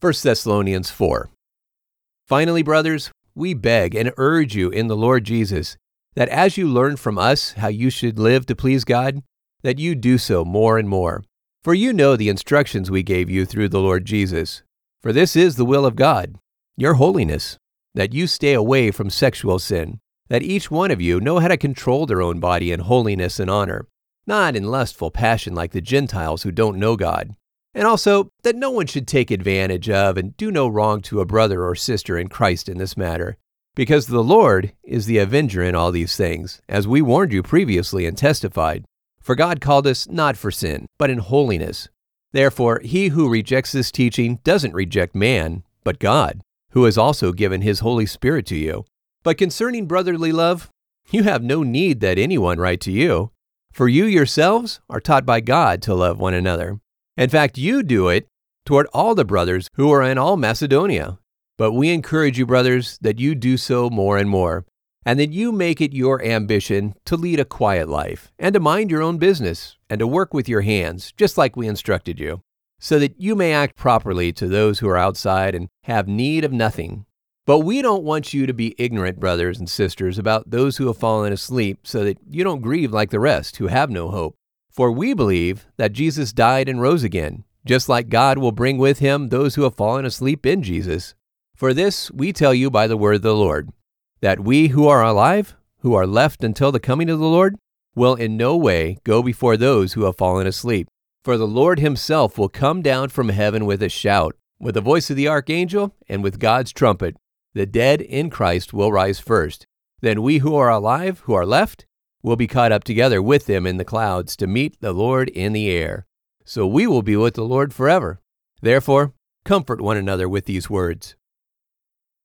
1 Thessalonians 4. Finally, brothers, we beg and urge you in the Lord Jesus that as you learn from us how you should live to please God, that you do so more and more. For you know the instructions we gave you through the Lord Jesus. For this is the will of God, your holiness, that you stay away from sexual sin, that each one of you know how to control their own body in holiness and honor, not in lustful passion like the Gentiles who don't know God. And also, that no one should take advantage of and do no wrong to a brother or sister in Christ in this matter because the Lord is the avenger in all these things, as we warned you previously and testified. For God called us not for sin, but in holiness. Therefore, he who rejects this teaching doesn't reject man, but God, who has also given his Holy Spirit to you. But concerning brotherly love, you have no need that anyone write to you, for you yourselves are taught by God to love one another. In fact, you do it toward all the brothers who are in all Macedonia. But we encourage you, brothers, that you do so more and more, and that you make it your ambition to lead a quiet life, and to mind your own business, and to work with your hands, just like we instructed you, so that you may act properly to those who are outside and have need of nothing. But we don't want you to be ignorant, brothers and sisters, about those who have fallen asleep, so that you don't grieve like the rest who have no hope. For we believe that Jesus died and rose again, just like God will bring with him those who have fallen asleep in Jesus. For this we tell you by the word of the Lord, that we who are alive, who are left until the coming of the Lord, will in no way go before those who have fallen asleep. For the Lord himself will come down from heaven with a shout, with the voice of the archangel, and with God's trumpet. The dead in Christ will rise first. Then we who are alive, who are left, will be caught up together with them in the clouds to meet the Lord in the air. So we will be with the Lord forever. Therefore, comfort one another with these words.